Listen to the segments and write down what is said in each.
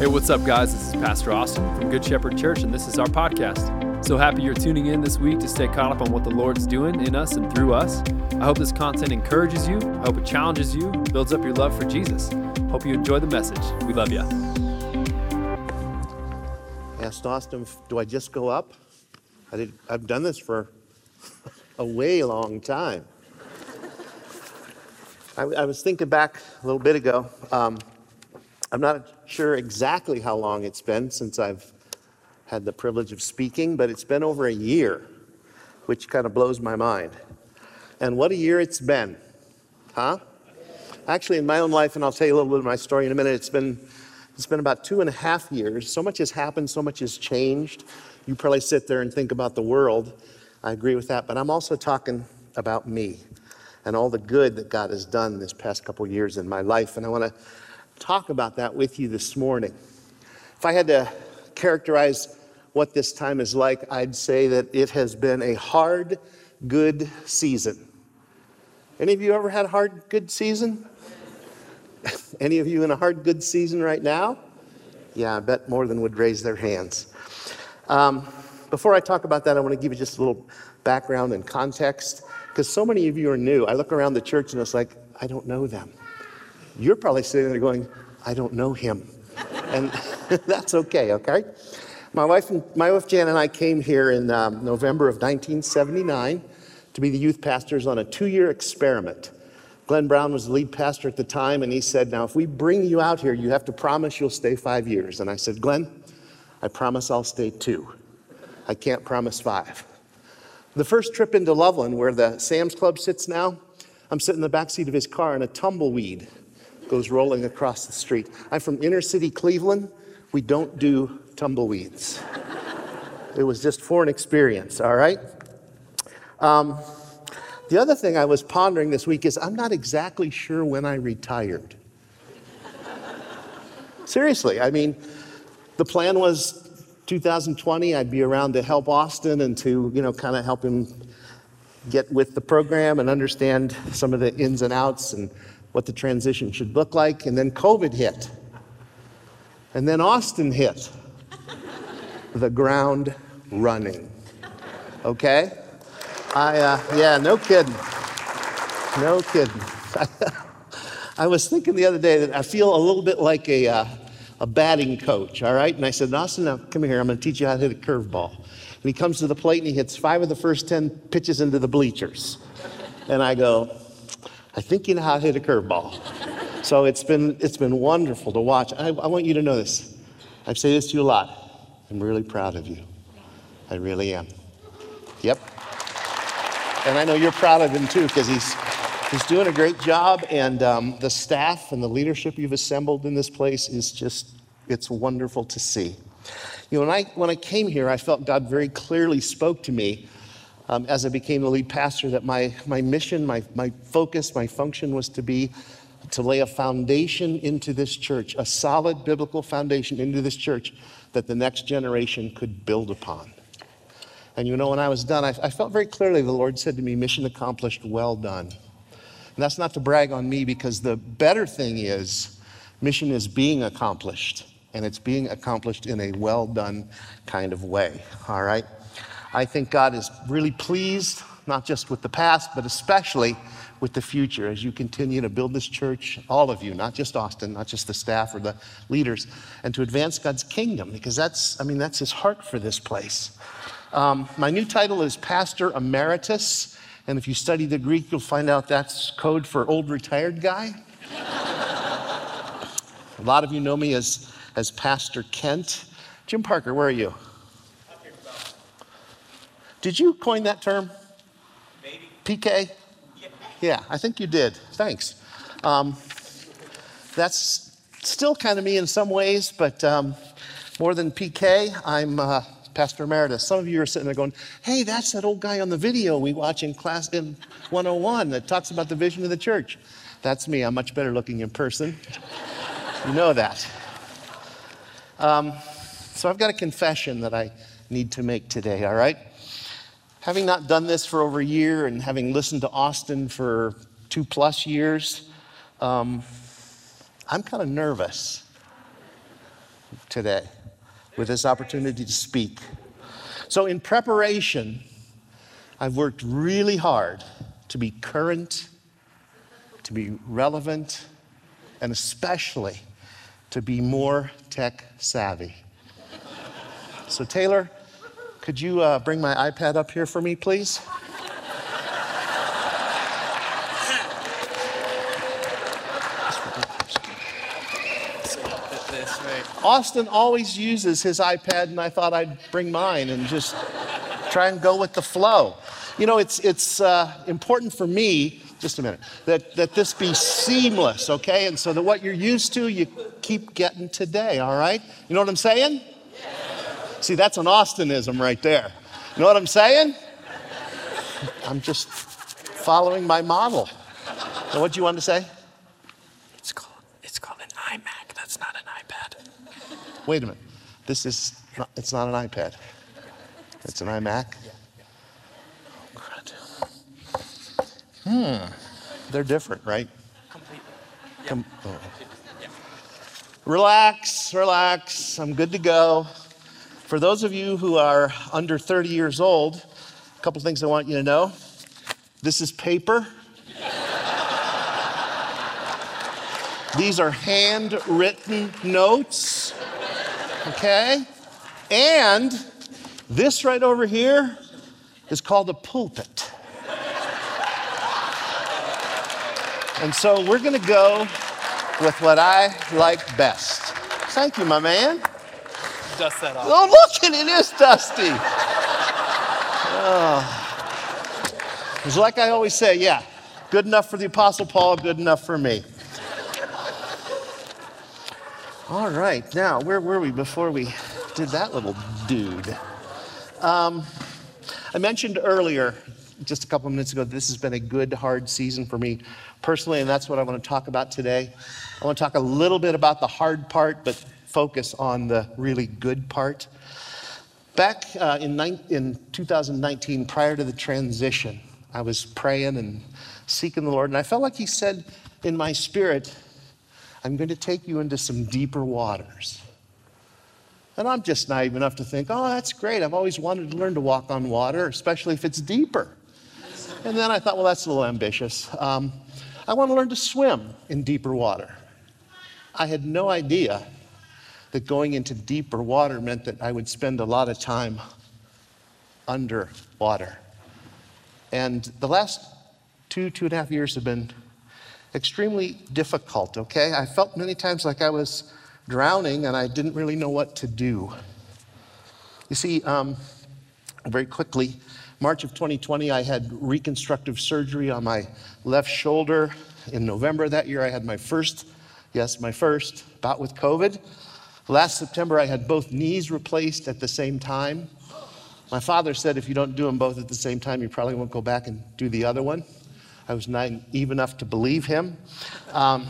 Hey, what's up, guys? This is Pastor Austin from Good Shepherd Church, and this is our podcast. So happy you're tuning in this week to stay caught up on what the Lord's doing in us and through us. I hope this content encourages you, I hope it challenges you, builds up your love for Jesus. Hope you enjoy the message. We love you. Asked Austin, do I just go up? I did, I've done this for a way long time. I, I was thinking back a little bit ago. Um, I'm not sure exactly how long it's been since I've had the privilege of speaking, but it's been over a year, which kind of blows my mind. And what a year it's been, huh? Actually, in my own life, and I'll tell you a little bit of my story in a minute, it's been, it's been about two and a half years. So much has happened, so much has changed. You probably sit there and think about the world. I agree with that, but I'm also talking about me and all the good that God has done this past couple years in my life. And I want to talk about that with you this morning. If I had to characterize what this time is like, I'd say that it has been a hard, good season. Any of you ever had a hard, good season? Any of you in a hard, good season right now? Yeah, I bet more than would raise their hands. Um, before I talk about that, I want to give you just a little background and context because so many of you are new. I look around the church and it's like, I don't know them. You're probably sitting there going, I don't know him. and that's okay, okay? My wife, my wife Jan and I came here in um, November of 1979 to be the youth pastors on a two year experiment. Glenn Brown was the lead pastor at the time, and he said, Now, if we bring you out here, you have to promise you'll stay five years. And I said, Glenn, I promise I'll stay two. I can't promise five. The first trip into Loveland, where the Sam's Club sits now, I'm sitting in the back seat of his car, and a tumbleweed goes rolling across the street. I'm from inner city Cleveland. We don't do tumbleweeds. it was just for an experience, all right? Um, the other thing I was pondering this week is I'm not exactly sure when I retired. Seriously, I mean, the plan was 2020 I'd be around to help Austin and to, you know, kind of help him get with the program and understand some of the ins and outs and what the transition should look like. And then COVID hit. And then Austin hit. the ground running. Okay? I, uh, yeah, no kidding. No kidding. I was thinking the other day that I feel a little bit like a, uh, a batting coach, all right? And I said, Austin, now come here, I'm going to teach you how to hit a curveball. And he comes to the plate and he hits five of the first 10 pitches into the bleachers. And I go, I think you know how to hit a curveball. So it's been, it's been wonderful to watch. I, I want you to know this. I say this to you a lot. I'm really proud of you. I really am. Yep. And I know you're proud of him too, because he's, he's doing a great job. And um, the staff and the leadership you've assembled in this place is just, it's wonderful to see. You know, when I, when I came here, I felt God very clearly spoke to me um, as I became the lead pastor that my, my mission, my, my focus, my function was to be to lay a foundation into this church, a solid biblical foundation into this church that the next generation could build upon. And you know, when I was done, I, I felt very clearly the Lord said to me, Mission accomplished, well done. And that's not to brag on me because the better thing is, mission is being accomplished, and it's being accomplished in a well done kind of way, all right? I think God is really pleased, not just with the past, but especially with the future as you continue to build this church, all of you, not just Austin, not just the staff or the leaders, and to advance God's kingdom, because that's, I mean, that's his heart for this place. Um, my new title is Pastor Emeritus, and if you study the Greek, you'll find out that's code for old retired guy. A lot of you know me as, as Pastor Kent. Jim Parker, where are you? Did you coin that term? Maybe. PK? Yeah. Yeah, I think you did. Thanks. Um, that's still kind of me in some ways, but um, more than PK, I'm uh, Pastor Emeritus. Some of you are sitting there going, hey, that's that old guy on the video we watch in class in 101 that talks about the vision of the church. That's me. I'm much better looking in person. you know that. Um, so I've got a confession that I need to make today, all right? Having not done this for over a year and having listened to Austin for two plus years, um, I'm kind of nervous. today with this opportunity to speak. So, in preparation, I've worked really hard to be current, to be relevant, and especially to be more tech savvy. So, Taylor, could you uh, bring my iPad up here for me, please? Austin always uses his iPad, and I thought I'd bring mine and just try and go with the flow. You know, it's, it's uh, important for me, just a minute, that, that this be seamless, okay? And so that what you're used to, you keep getting today, all right? You know what I'm saying? See, that's an Austinism right there. You know what I'm saying? I'm just following my model. So what do you want to say? It's called it's called an iMac. That's not an iPad. Wait a minute. This is not, it's not an iPad. It's an iMac. Yeah. Oh, crud. Hmm. They're different, right? Completely. Com- oh. Relax, relax. I'm good to go. For those of you who are under 30 years old, a couple things I want you to know. This is paper. These are handwritten notes. Okay? And this right over here is called a pulpit. And so we're going to go with what I like best. Thank you, my man. Dust that off. Oh, look it, is dusty. Oh. It's like I always say, yeah, good enough for the Apostle Paul, good enough for me. All right, now, where were we before we did that little dude? Um, I mentioned earlier, just a couple minutes ago, this has been a good, hard season for me personally, and that's what I want to talk about today. I want to talk a little bit about the hard part, but focus on the really good part. Back uh, in, in 2019, prior to the transition, I was praying and seeking the Lord, and I felt like He said in my spirit, I'm going to take you into some deeper waters. And I'm just naive enough to think, oh, that's great. I've always wanted to learn to walk on water, especially if it's deeper. And then I thought, well, that's a little ambitious. Um, I want to learn to swim in deeper water. I had no idea that going into deeper water meant that I would spend a lot of time underwater. And the last two, two and a half years have been extremely difficult, okay? I felt many times like I was drowning and I didn't really know what to do. You see, um, very quickly, March of 2020, I had reconstructive surgery on my left shoulder. In November that year, I had my first, yes, my first bout with COVID. Last September, I had both knees replaced at the same time. My father said if you don't do them both at the same time, you probably won't go back and do the other one. I was naive enough to believe him. Um,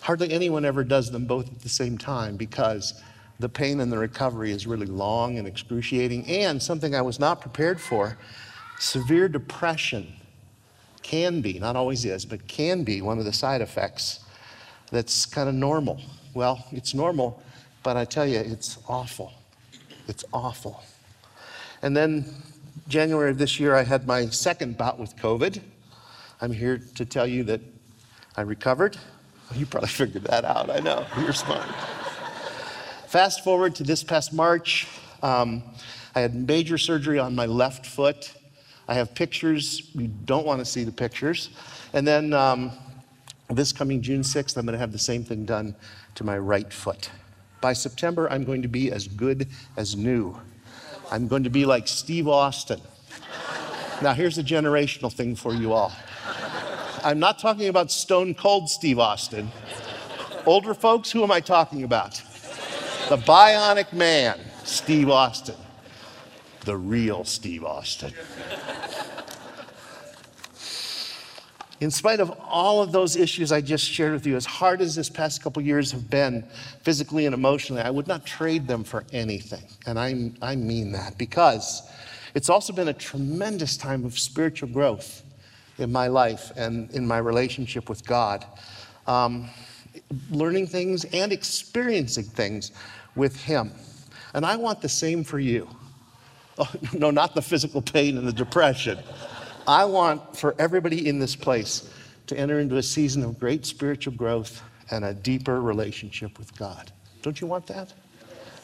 hardly anyone ever does them both at the same time because the pain and the recovery is really long and excruciating. And something I was not prepared for severe depression can be, not always is, but can be one of the side effects that's kind of normal. Well, it's normal, but I tell you, it's awful. It's awful. And then January of this year, I had my second bout with COVID. I'm here to tell you that I recovered. You probably figured that out. I know. You're smart. Fast forward to this past March, um, I had major surgery on my left foot. I have pictures. You don't want to see the pictures. And then um, this coming June 6th, I'm going to have the same thing done to my right foot. By September, I'm going to be as good as new. I'm going to be like Steve Austin. Now, here's a generational thing for you all. I'm not talking about stone cold Steve Austin. Older folks, who am I talking about? The bionic man, Steve Austin. The real Steve Austin. In spite of all of those issues I just shared with you, as hard as this past couple years have been physically and emotionally, I would not trade them for anything. And I, I mean that because it's also been a tremendous time of spiritual growth in my life and in my relationship with God. Um, learning things and experiencing things with Him. And I want the same for you. Oh, no, not the physical pain and the depression. I want for everybody in this place to enter into a season of great spiritual growth and a deeper relationship with God. Don't you want that?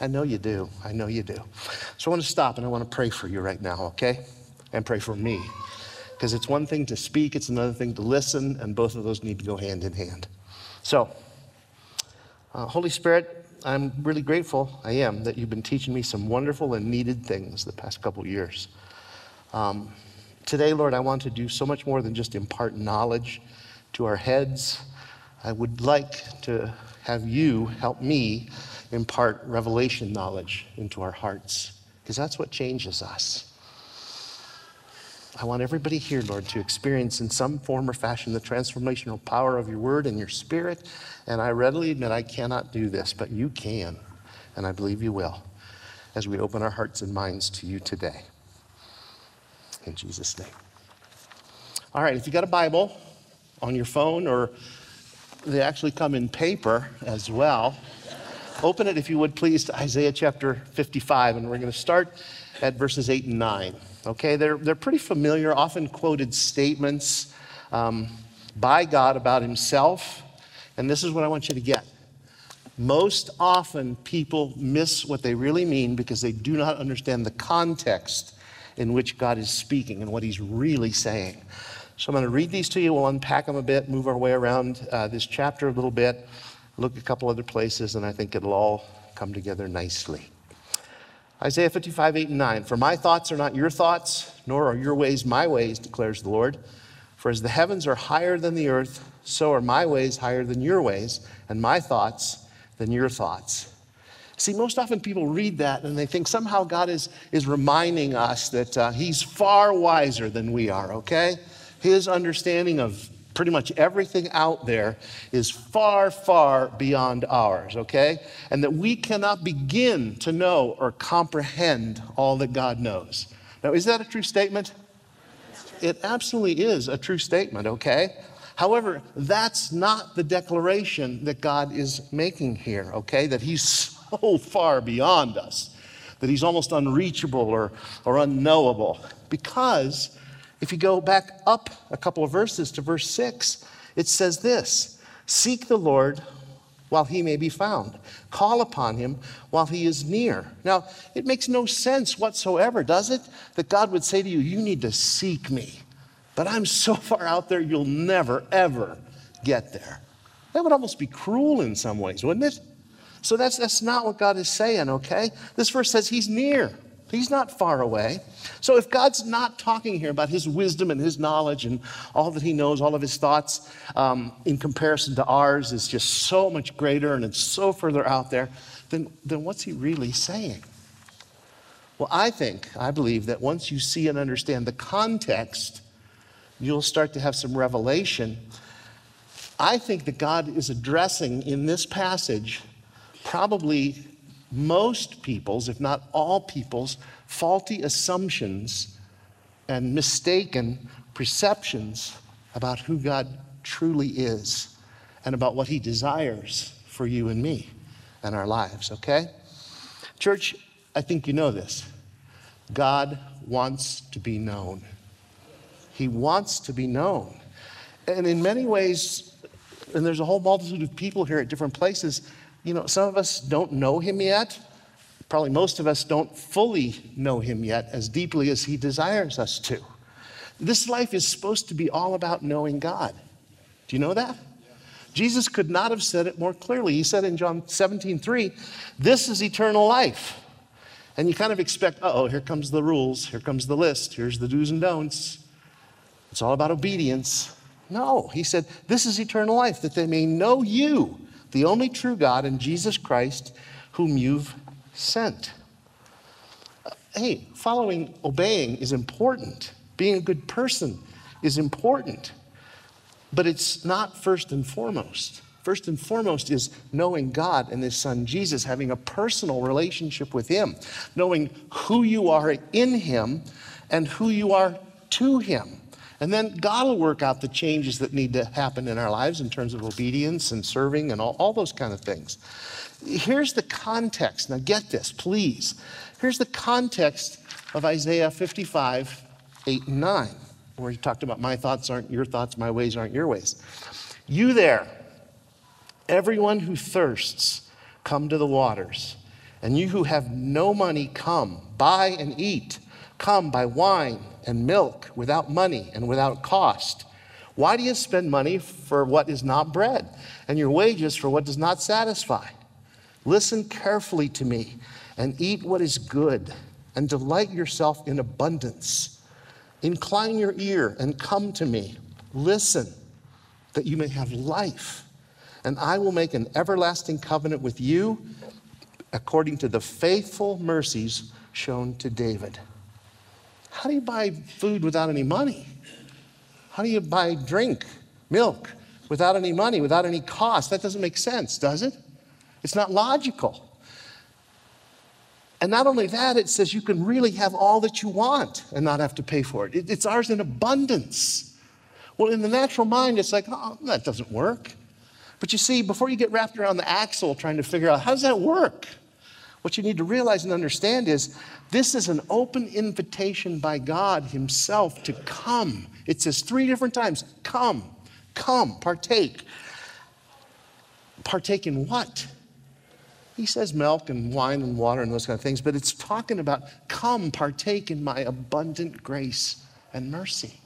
I know you do. I know you do. So I want to stop and I want to pray for you right now, okay? And pray for me. Because it's one thing to speak, it's another thing to listen, and both of those need to go hand in hand. So, uh, Holy Spirit, I'm really grateful, I am, that you've been teaching me some wonderful and needed things the past couple years. Um, today, Lord, I want to do so much more than just impart knowledge to our heads. I would like to have you help me impart revelation knowledge into our hearts, because that's what changes us. I want everybody here, Lord, to experience in some form or fashion the transformational power of your word and your spirit. And I readily admit I cannot do this, but you can. And I believe you will as we open our hearts and minds to you today. In Jesus' name. All right, if you got a Bible on your phone, or they actually come in paper as well, open it, if you would please, to Isaiah chapter 55. And we're going to start at verses 8 and 9. Okay, they're, they're pretty familiar, often quoted statements um, by God about himself. And this is what I want you to get. Most often, people miss what they really mean because they do not understand the context in which God is speaking and what he's really saying. So I'm going to read these to you. We'll unpack them a bit, move our way around uh, this chapter a little bit, look a couple other places, and I think it'll all come together nicely. Isaiah 55, 8 and 9. For my thoughts are not your thoughts, nor are your ways my ways, declares the Lord. For as the heavens are higher than the earth, so are my ways higher than your ways, and my thoughts than your thoughts. See, most often people read that and they think somehow God is, is reminding us that uh, He's far wiser than we are, okay? His understanding of pretty much everything out there is far, far beyond ours, okay? And that we cannot begin to know or comprehend all that God knows. Now, is that a true statement? It absolutely is a true statement, okay? However, that's not the declaration that God is making here, okay? That He's so far beyond us, that He's almost unreachable or, or unknowable. Because if you go back up a couple of verses to verse 6, it says this Seek the Lord while he may be found, call upon him while he is near. Now, it makes no sense whatsoever, does it? That God would say to you, You need to seek me. But I'm so far out there, you'll never, ever get there. That would almost be cruel in some ways, wouldn't it? So that's, that's not what God is saying, okay? This verse says he's near. He's not far away. So if God's not talking here about his wisdom and his knowledge and all that he knows, all of his thoughts um, in comparison to ours is just so much greater and it's so further out there, then, then what's he really saying? Well, I think, I believe that once you see and understand the context, you'll start to have some revelation. I think that God is addressing in this passage probably most people's, if not all people's, faulty assumptions and mistaken perceptions about who God truly is and about what He desires for you and me and our lives, okay? Church, I think you know this. God wants to be known. He wants to be known. And in many ways, and there's a whole multitude of people here at different places you know, some of us don't know him yet. Probably most of us don't fully know him yet as deeply as he desires us to. This life is supposed to be all about knowing God. Do you know that? Jesus could not have said it more clearly. He said in John 17, 3, This is eternal life. And you kind of expect, oh, here comes the rules, here comes the list, here's the do's and don'ts. It's all about obedience. No, he said, This is eternal life, that they may know you, the only true God, and Jesus Christ, whom you've sent. Uh, hey, following, obeying is important. Being a good person is important. But it's not first and foremost. First and foremost is knowing God and His Son Jesus, having a personal relationship with Him, knowing who you are in Him and who you are to Him. And then God will work out the changes that need to happen in our lives in terms of obedience and serving and all, all those kind of things. Here's the context. Now, get this, please. Here's the context of Isaiah 55, 8 and 9, where he talked about my thoughts aren't your thoughts, my ways aren't your ways. You there, everyone who thirsts, come to the waters. And you who have no money, come, buy and eat. Come, buy wine and milk without money and without cost. Why do you spend money for what is not bread, and your wages for what does not satisfy? Listen carefully to me and eat what is good, and delight yourself in abundance. Incline your ear and come to me. Listen, that you may have life. And I will make an everlasting covenant with you according to the faithful mercies shown to David. How do you buy food without any money? How do you buy drink, milk, without any money, without any cost? That doesn't make sense, does it? It's not logical. And not only that, it says you can really have all that you want and not have to pay for it. It's ours in abundance. Well, in the natural mind, it's like, oh, that doesn't work. But you see, before you get wrapped around the axle trying to figure out how does that work, what you need to realize and understand is this is an open invitation by God Himself to come. It says three different times come, come, partake. Partake in what? He says milk and wine and water and those kind of things, but it's talking about come, partake in my abundant grace and mercy.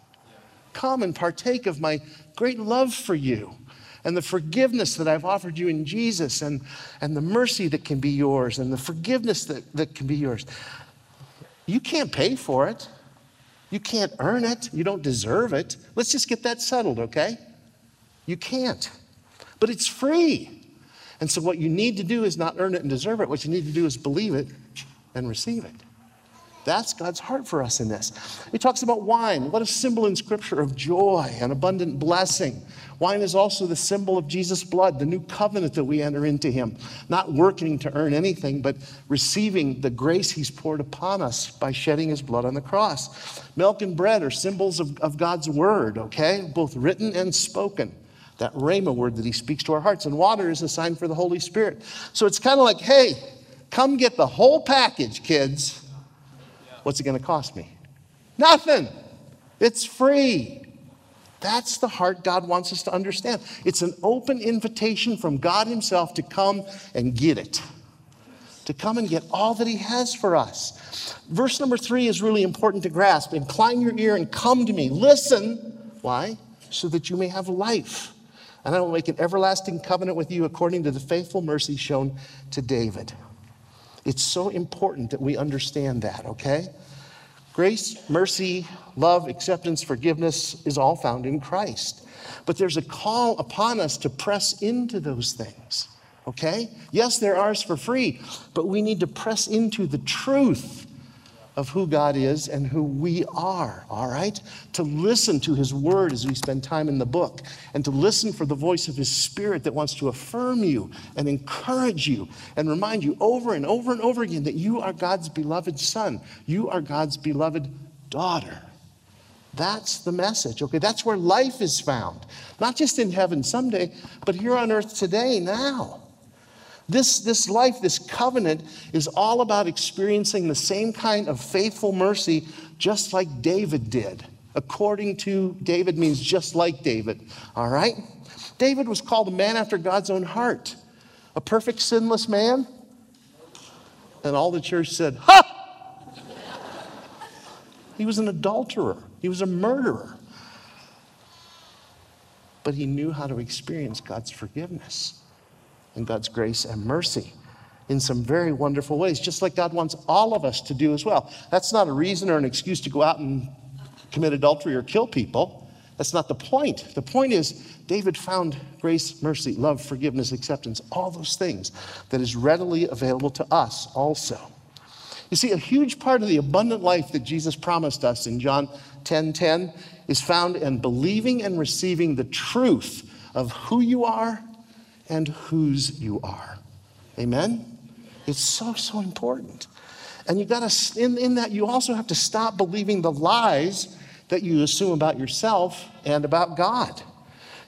Come and partake of my great love for you and the forgiveness that I've offered you in Jesus and, and the mercy that can be yours and the forgiveness that, that can be yours. You can't pay for it. You can't earn it. You don't deserve it. Let's just get that settled, okay? You can't. But it's free. And so, what you need to do is not earn it and deserve it. What you need to do is believe it and receive it. That's God's heart for us in this. He talks about wine. What a symbol in Scripture of joy and abundant blessing. Wine is also the symbol of Jesus' blood, the new covenant that we enter into Him. Not working to earn anything, but receiving the grace He's poured upon us by shedding His blood on the cross. Milk and bread are symbols of, of God's word, okay? Both written and spoken. That rhema word that He speaks to our hearts. And water is a sign for the Holy Spirit. So it's kind of like, hey, come get the whole package, kids. What's it going to cost me? Nothing. It's free. That's the heart God wants us to understand. It's an open invitation from God Himself to come and get it, to come and get all that He has for us. Verse number three is really important to grasp. Incline your ear and come to me. Listen. Why? So that you may have life. And I will make an everlasting covenant with you according to the faithful mercy shown to David. It's so important that we understand that, okay? Grace, mercy, love, acceptance, forgiveness is all found in Christ. But there's a call upon us to press into those things, okay? Yes, they're ours for free, but we need to press into the truth of who God is and who we are, all right? To listen to His Word as we spend time in the book, and to listen for the voice of His Spirit that wants to affirm you and encourage you and remind you over and over and over again that you are God's beloved son, you are God's beloved daughter. That's the message, okay? That's where life is found. Not just in heaven someday, but here on earth today, now. This, this life, this covenant, is all about experiencing the same kind of faithful mercy just like David did. According to David means just like David, all right? David was called a man after God's own heart, a perfect, sinless man. And all the church said, Ha! he was an adulterer, he was a murderer. But he knew how to experience God's forgiveness and God's grace and mercy in some very wonderful ways, just like God wants all of us to do as well. That's not a reason or an excuse to go out and commit adultery or kill people. That's not the point. The point is, David found grace, mercy, love, forgiveness, acceptance, all those things that is readily available to us also. You see, a huge part of the abundant life that Jesus promised us in John 10 10 is found in believing and receiving the truth of who you are and whose you are. Amen? It's so, so important. And you gotta, in, in that, you also have to stop believing the lies that you assume about yourself and about God.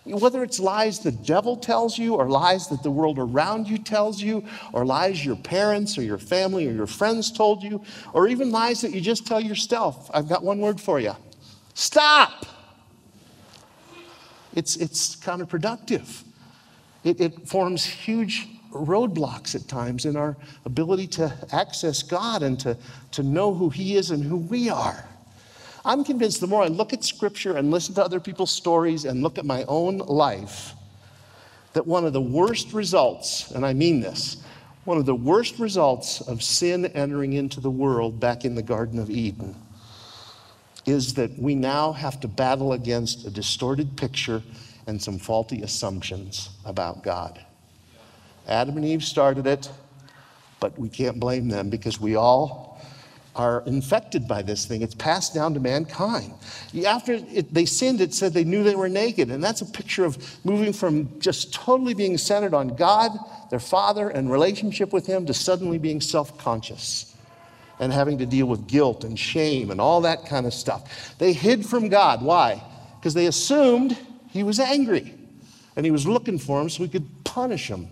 Whether it's lies the devil tells you, or lies that the world around you tells you, or lies your parents or your family or your friends told you, or even lies that you just tell yourself, I've got one word for you stop. It's, it's counterproductive. It, it forms huge roadblocks at times in our ability to access God and to, to know who He is and who we are. I'm convinced the more I look at Scripture and listen to other people's stories and look at my own life, that one of the worst results, and I mean this, one of the worst results of sin entering into the world back in the Garden of Eden is that we now have to battle against a distorted picture and some faulty assumptions about God. Adam and Eve started it, but we can't blame them because we all are infected by this thing. It's passed down to mankind. After it, they sinned, it said they knew they were naked. And that's a picture of moving from just totally being centered on God, their Father, and relationship with Him to suddenly being self conscious and having to deal with guilt and shame and all that kind of stuff. They hid from God. Why? Because they assumed He was angry and He was looking for them so He could punish them.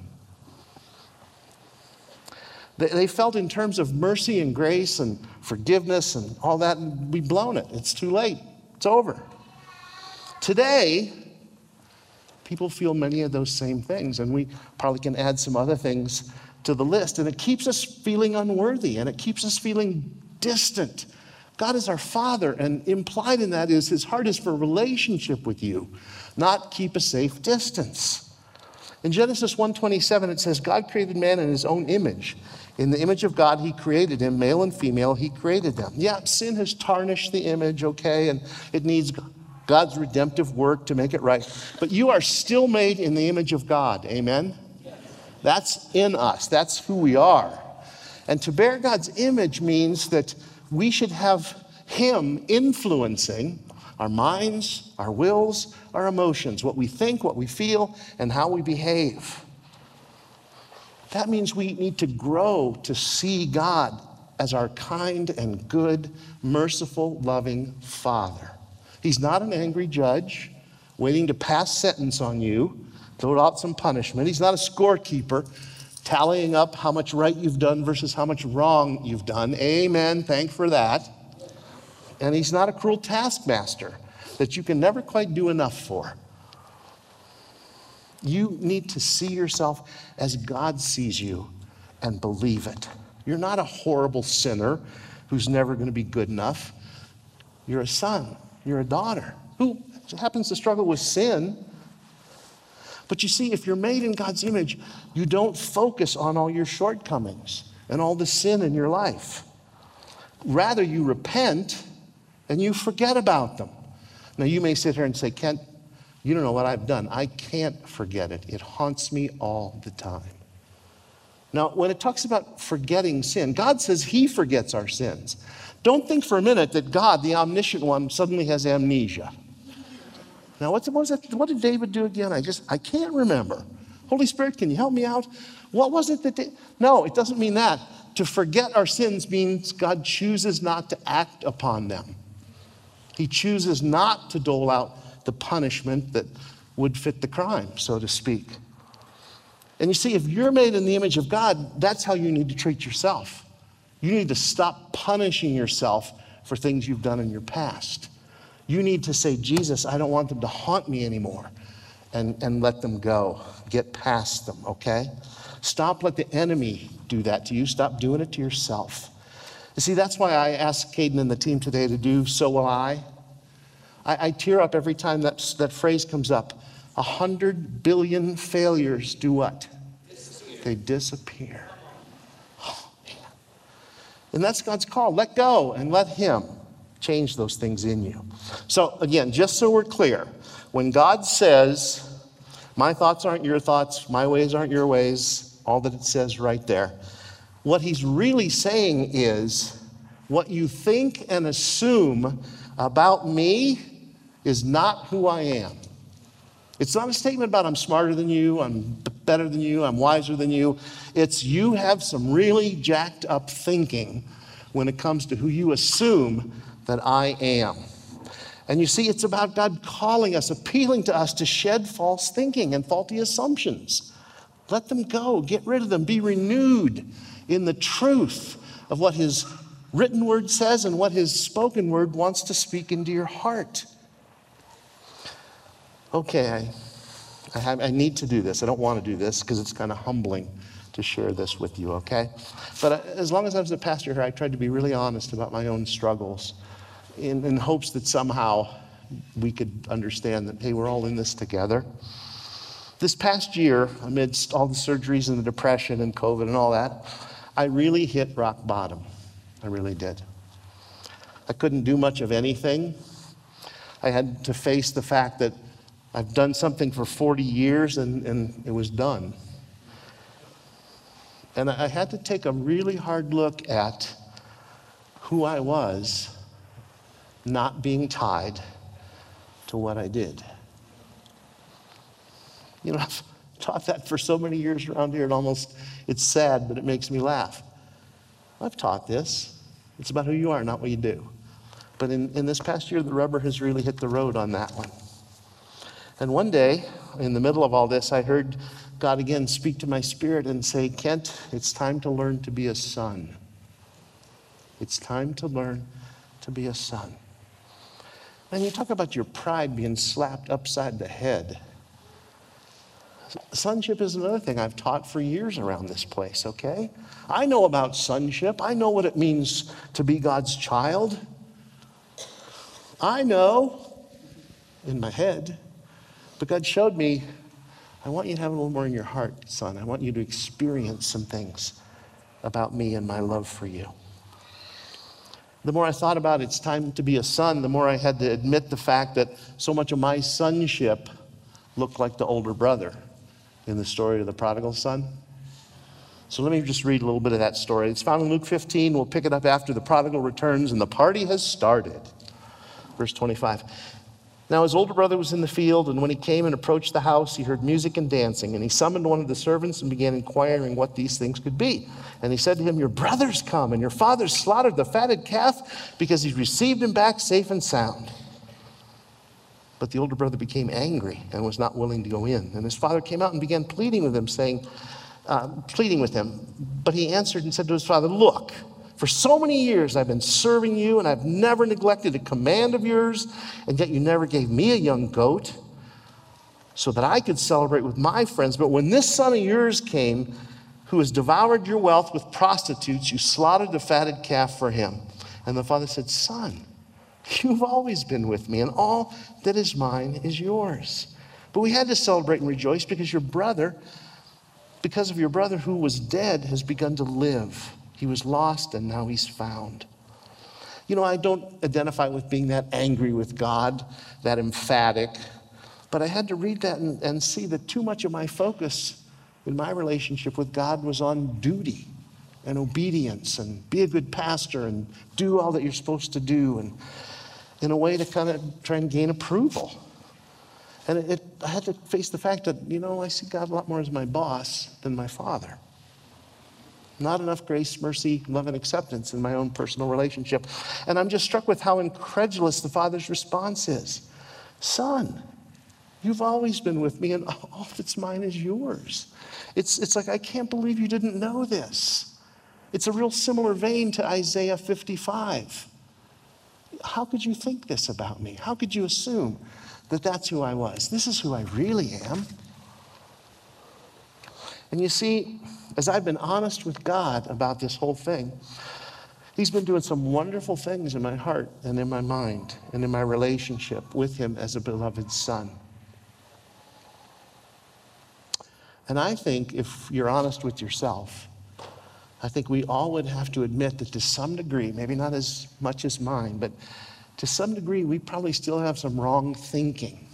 They felt in terms of mercy and grace and forgiveness and all that, and we've blown it. It's too late. It's over. Today, people feel many of those same things, and we probably can add some other things to the list. And it keeps us feeling unworthy and it keeps us feeling distant. God is our Father, and implied in that is His heart is for relationship with you, not keep a safe distance. In Genesis 1:27 it says God created man in his own image. In the image of God, He created him, male and female, He created them. Yeah, sin has tarnished the image, okay, and it needs God's redemptive work to make it right. But you are still made in the image of God, amen? That's in us, that's who we are. And to bear God's image means that we should have Him influencing our minds, our wills, our emotions, what we think, what we feel, and how we behave. That means we need to grow to see God as our kind and good, merciful, loving Father. He's not an angry judge waiting to pass sentence on you, throw out some punishment. He's not a scorekeeper tallying up how much right you've done versus how much wrong you've done. Amen. Thank for that. And he's not a cruel taskmaster that you can never quite do enough for. You need to see yourself as God sees you and believe it. You're not a horrible sinner who's never going to be good enough. You're a son, you're a daughter who happens to struggle with sin. But you see, if you're made in God's image, you don't focus on all your shortcomings and all the sin in your life. Rather, you repent and you forget about them. Now, you may sit here and say, Kent, you don't know what I've done. I can't forget it. It haunts me all the time. Now, when it talks about forgetting sin, God says He forgets our sins. Don't think for a minute that God, the omniscient one, suddenly has amnesia. Now, what's, what, that, what did David do again? I just, I can't remember. Holy Spirit, can you help me out? What was it that, did? no, it doesn't mean that. To forget our sins means God chooses not to act upon them. He chooses not to dole out the punishment that would fit the crime, so to speak. And you see, if you're made in the image of God, that's how you need to treat yourself. You need to stop punishing yourself for things you've done in your past. You need to say, Jesus, I don't want them to haunt me anymore, and, and let them go. Get past them, okay? Stop let the enemy do that to you. Stop doing it to yourself. You see, that's why I asked Caden and the team today to do So Will I. I, I tear up every time that, that phrase comes up. A hundred billion failures do what? Disappear. They disappear. Oh, and that's God's call. Let go and let Him change those things in you. So, again, just so we're clear, when God says, My thoughts aren't your thoughts, my ways aren't your ways, all that it says right there, what He's really saying is, What you think and assume about me is not who I am. It's not a statement about I'm smarter than you, I'm better than you, I'm wiser than you. It's you have some really jacked up thinking when it comes to who you assume that I am. And you see, it's about God calling us, appealing to us to shed false thinking and faulty assumptions. Let them go, get rid of them, be renewed in the truth of what His written word says and what His spoken word wants to speak into your heart. Okay, I, I, have, I need to do this. I don't want to do this because it's kind of humbling to share this with you, okay? But uh, as long as I was a pastor here, I tried to be really honest about my own struggles in, in hopes that somehow we could understand that, hey, we're all in this together. This past year, amidst all the surgeries and the depression and COVID and all that, I really hit rock bottom. I really did. I couldn't do much of anything. I had to face the fact that I've done something for 40 years and, and it was done. And I had to take a really hard look at who I was, not being tied to what I did. You know, I've taught that for so many years around here, it almost, it's sad, but it makes me laugh. I've taught this. It's about who you are, not what you do. But in, in this past year, the rubber has really hit the road on that one. And one day, in the middle of all this, I heard God again speak to my spirit and say, Kent, it's time to learn to be a son. It's time to learn to be a son. And you talk about your pride being slapped upside the head. Sonship is another thing I've taught for years around this place, okay? I know about sonship. I know what it means to be God's child. I know in my head, but God showed me I want you to have a little more in your heart, son. I want you to experience some things about me and my love for you. The more I thought about it's time to be a son, the more I had to admit the fact that so much of my sonship looked like the older brother in the story of the prodigal son. So let me just read a little bit of that story. It's found in Luke 15. We'll pick it up after the prodigal returns and the party has started. Verse 25. Now his older brother was in the field, and when he came and approached the house, he heard music and dancing. And he summoned one of the servants and began inquiring what these things could be. And he said to him, Your brother's come, and your father slaughtered the fatted calf because he's received him back safe and sound. But the older brother became angry and was not willing to go in. And his father came out and began pleading with him, saying, uh, pleading with him. But he answered and said to his father, Look, for so many years I've been serving you, and I've never neglected a command of yours, and yet you never gave me a young goat so that I could celebrate with my friends. But when this son of yours came, who has devoured your wealth with prostitutes, you slaughtered the fatted calf for him. And the father said, Son, you've always been with me, and all that is mine is yours. But we had to celebrate and rejoice because your brother, because of your brother who was dead, has begun to live. He was lost and now he's found. You know, I don't identify with being that angry with God, that emphatic, but I had to read that and, and see that too much of my focus in my relationship with God was on duty and obedience and be a good pastor and do all that you're supposed to do and in a way to kind of try and gain approval. And it, it, I had to face the fact that, you know, I see God a lot more as my boss than my father. Not enough grace, mercy, love, and acceptance in my own personal relationship. And I'm just struck with how incredulous the father's response is Son, you've always been with me, and all that's mine is yours. It's, it's like, I can't believe you didn't know this. It's a real similar vein to Isaiah 55. How could you think this about me? How could you assume that that's who I was? This is who I really am. And you see, as I've been honest with God about this whole thing, He's been doing some wonderful things in my heart and in my mind and in my relationship with Him as a beloved Son. And I think if you're honest with yourself, I think we all would have to admit that to some degree, maybe not as much as mine, but to some degree, we probably still have some wrong thinking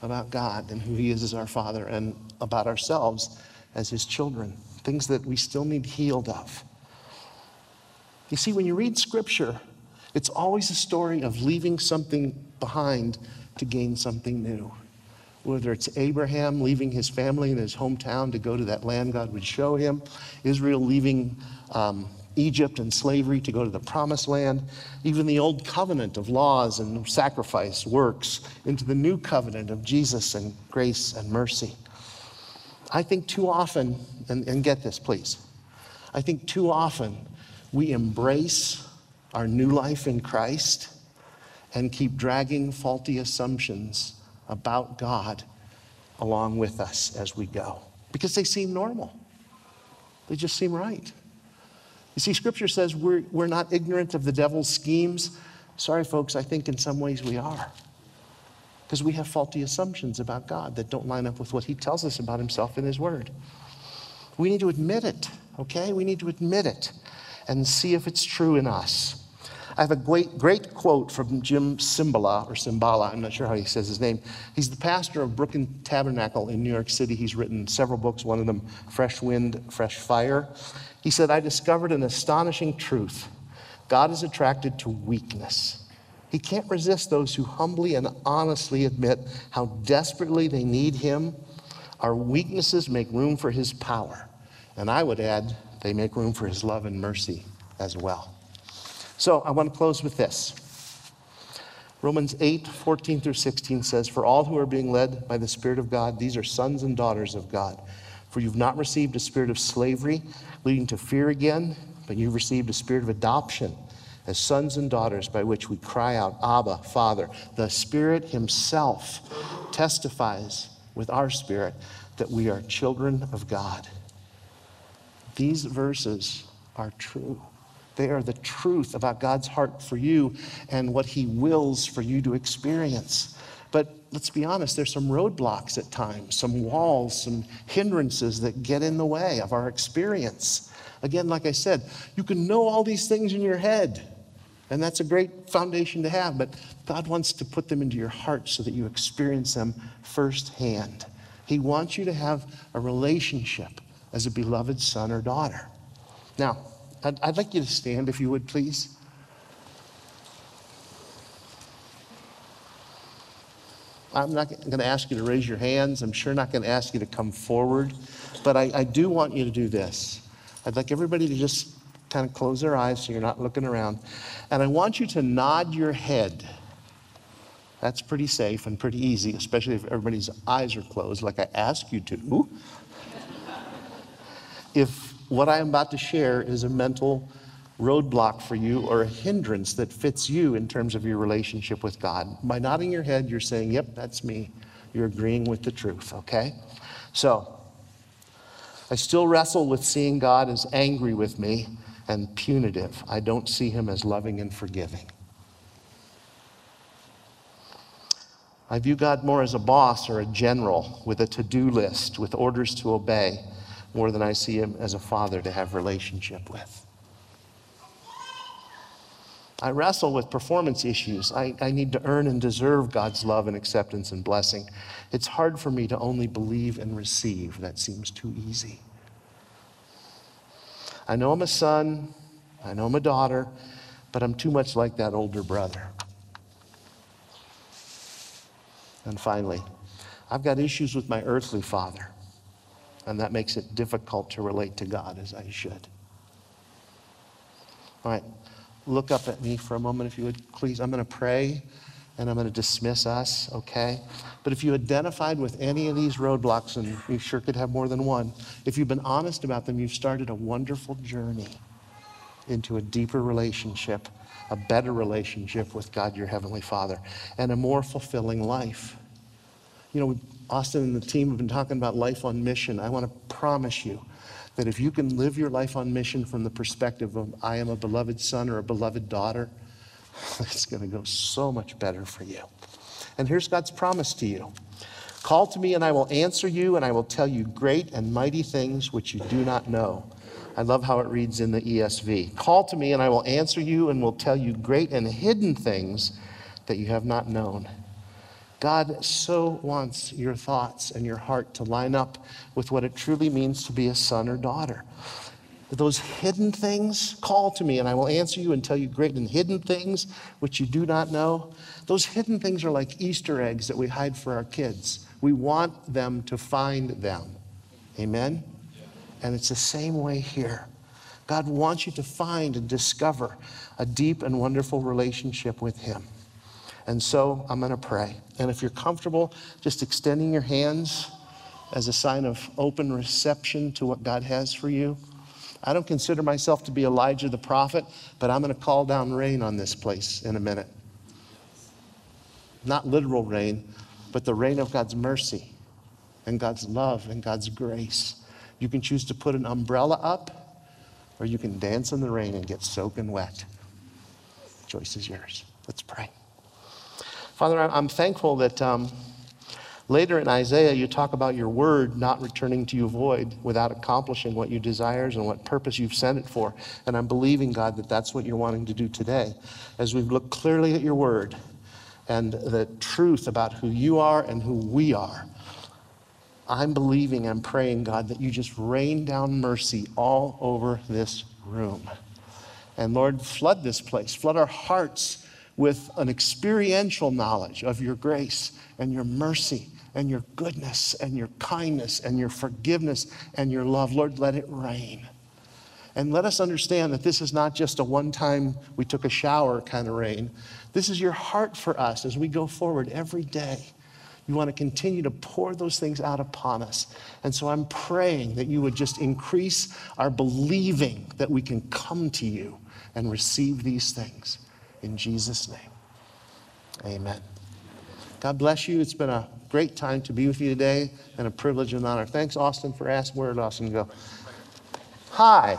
about God and who He is as our Father and about ourselves as his children, things that we still need healed of. You see, when you read scripture, it's always a story of leaving something behind to gain something new. Whether it's Abraham leaving his family and his hometown to go to that land God would show him, Israel leaving um, Egypt and slavery to go to the promised land, even the old covenant of laws and sacrifice works into the new covenant of Jesus and grace and mercy. I think too often, and, and get this please, I think too often we embrace our new life in Christ and keep dragging faulty assumptions about God along with us as we go because they seem normal. They just seem right. You see, Scripture says we're, we're not ignorant of the devil's schemes. Sorry, folks, I think in some ways we are. Because we have faulty assumptions about God that don't line up with what he tells us about himself in his word. We need to admit it, okay? We need to admit it and see if it's true in us. I have a great, great quote from Jim Cymbala, or Cymbala, I'm not sure how he says his name. He's the pastor of Brooklyn Tabernacle in New York City. He's written several books, one of them, Fresh Wind, Fresh Fire. He said, I discovered an astonishing truth God is attracted to weakness. He can't resist those who humbly and honestly admit how desperately they need Him. Our weaknesses make room for His power. And I would add, they make room for His love and mercy as well. So I want to close with this. Romans 8, 14 through 16 says, For all who are being led by the Spirit of God, these are sons and daughters of God. For you've not received a spirit of slavery, leading to fear again, but you've received a spirit of adoption as sons and daughters by which we cry out, Abba, Father. The Spirit Himself testifies with our spirit that we are children of God. These verses are true. They are the truth about God's heart for you and what He wills for you to experience. But let's be honest, there's some roadblocks at times, some walls, some hindrances that get in the way of our experience. Again, like I said, you can know all these things in your head, and that's a great foundation to have, but God wants to put them into your heart so that you experience them firsthand. He wants you to have a relationship as a beloved son or daughter. Now, I'd, I'd like you to stand if you would, please. I'm not going to ask you to raise your hands. I'm sure not going to ask you to come forward. But I, I, do want you to do this. I'd like everybody to just kind of close their eyes so you're not looking around. And I want you to nod your head. That's pretty safe and pretty easy, especially if everybody's eyes are closed, like I ask you to. if what I am about to share is a mental roadblock for you or a hindrance that fits you in terms of your relationship with God. By nodding your head, you're saying, Yep, that's me. You're agreeing with the truth, okay? So, I still wrestle with seeing God as angry with me and punitive. I don't see him as loving and forgiving. I view God more as a boss or a general with a to do list, with orders to obey more than I see him as a father to have relationship with. I wrestle with performance issues. I, I need to earn and deserve God's love and acceptance and blessing. It's hard for me to only believe and receive. That seems too easy. I know I'm a son, I know I'm a daughter, but I'm too much like that older brother. And finally, I've got issues with my earthly father. And that makes it difficult to relate to God as I should. All right, look up at me for a moment, if you would, please. I'm going to pray and I'm going to dismiss us, okay? But if you identified with any of these roadblocks, and you sure could have more than one, if you've been honest about them, you've started a wonderful journey into a deeper relationship, a better relationship with God, your Heavenly Father, and a more fulfilling life. You know, Austin and the team have been talking about life on mission. I want to promise you that if you can live your life on mission from the perspective of, I am a beloved son or a beloved daughter, it's going to go so much better for you. And here's God's promise to you Call to me, and I will answer you, and I will tell you great and mighty things which you do not know. I love how it reads in the ESV. Call to me, and I will answer you, and will tell you great and hidden things that you have not known. God so wants your thoughts and your heart to line up with what it truly means to be a son or daughter. Those hidden things, call to me and I will answer you and tell you great and hidden things which you do not know. Those hidden things are like Easter eggs that we hide for our kids. We want them to find them. Amen? And it's the same way here. God wants you to find and discover a deep and wonderful relationship with Him. And so I'm going to pray. And if you're comfortable just extending your hands as a sign of open reception to what God has for you, I don't consider myself to be Elijah the prophet, but I'm going to call down rain on this place in a minute. Not literal rain, but the rain of God's mercy and God's love and God's grace. You can choose to put an umbrella up, or you can dance in the rain and get soaking wet. The choice is yours. Let's pray. Father, I'm thankful that um, later in Isaiah you talk about your word not returning to you void without accomplishing what you desires and what purpose you've sent it for. And I'm believing, God, that that's what you're wanting to do today. As we look clearly at your word and the truth about who you are and who we are, I'm believing and praying, God, that you just rain down mercy all over this room. And Lord, flood this place, flood our hearts with an experiential knowledge of your grace and your mercy and your goodness and your kindness and your forgiveness and your love. Lord, let it rain. And let us understand that this is not just a one time we took a shower kind of rain. This is your heart for us as we go forward every day. You want to continue to pour those things out upon us. And so I'm praying that you would just increase our believing that we can come to you and receive these things. In Jesus' name, amen. God bless you. It's been a great time to be with you today and a privilege and honor. Thanks, Austin, for asking. Where did Austin go? Hi.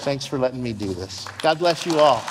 Thanks for letting me do this. God bless you all.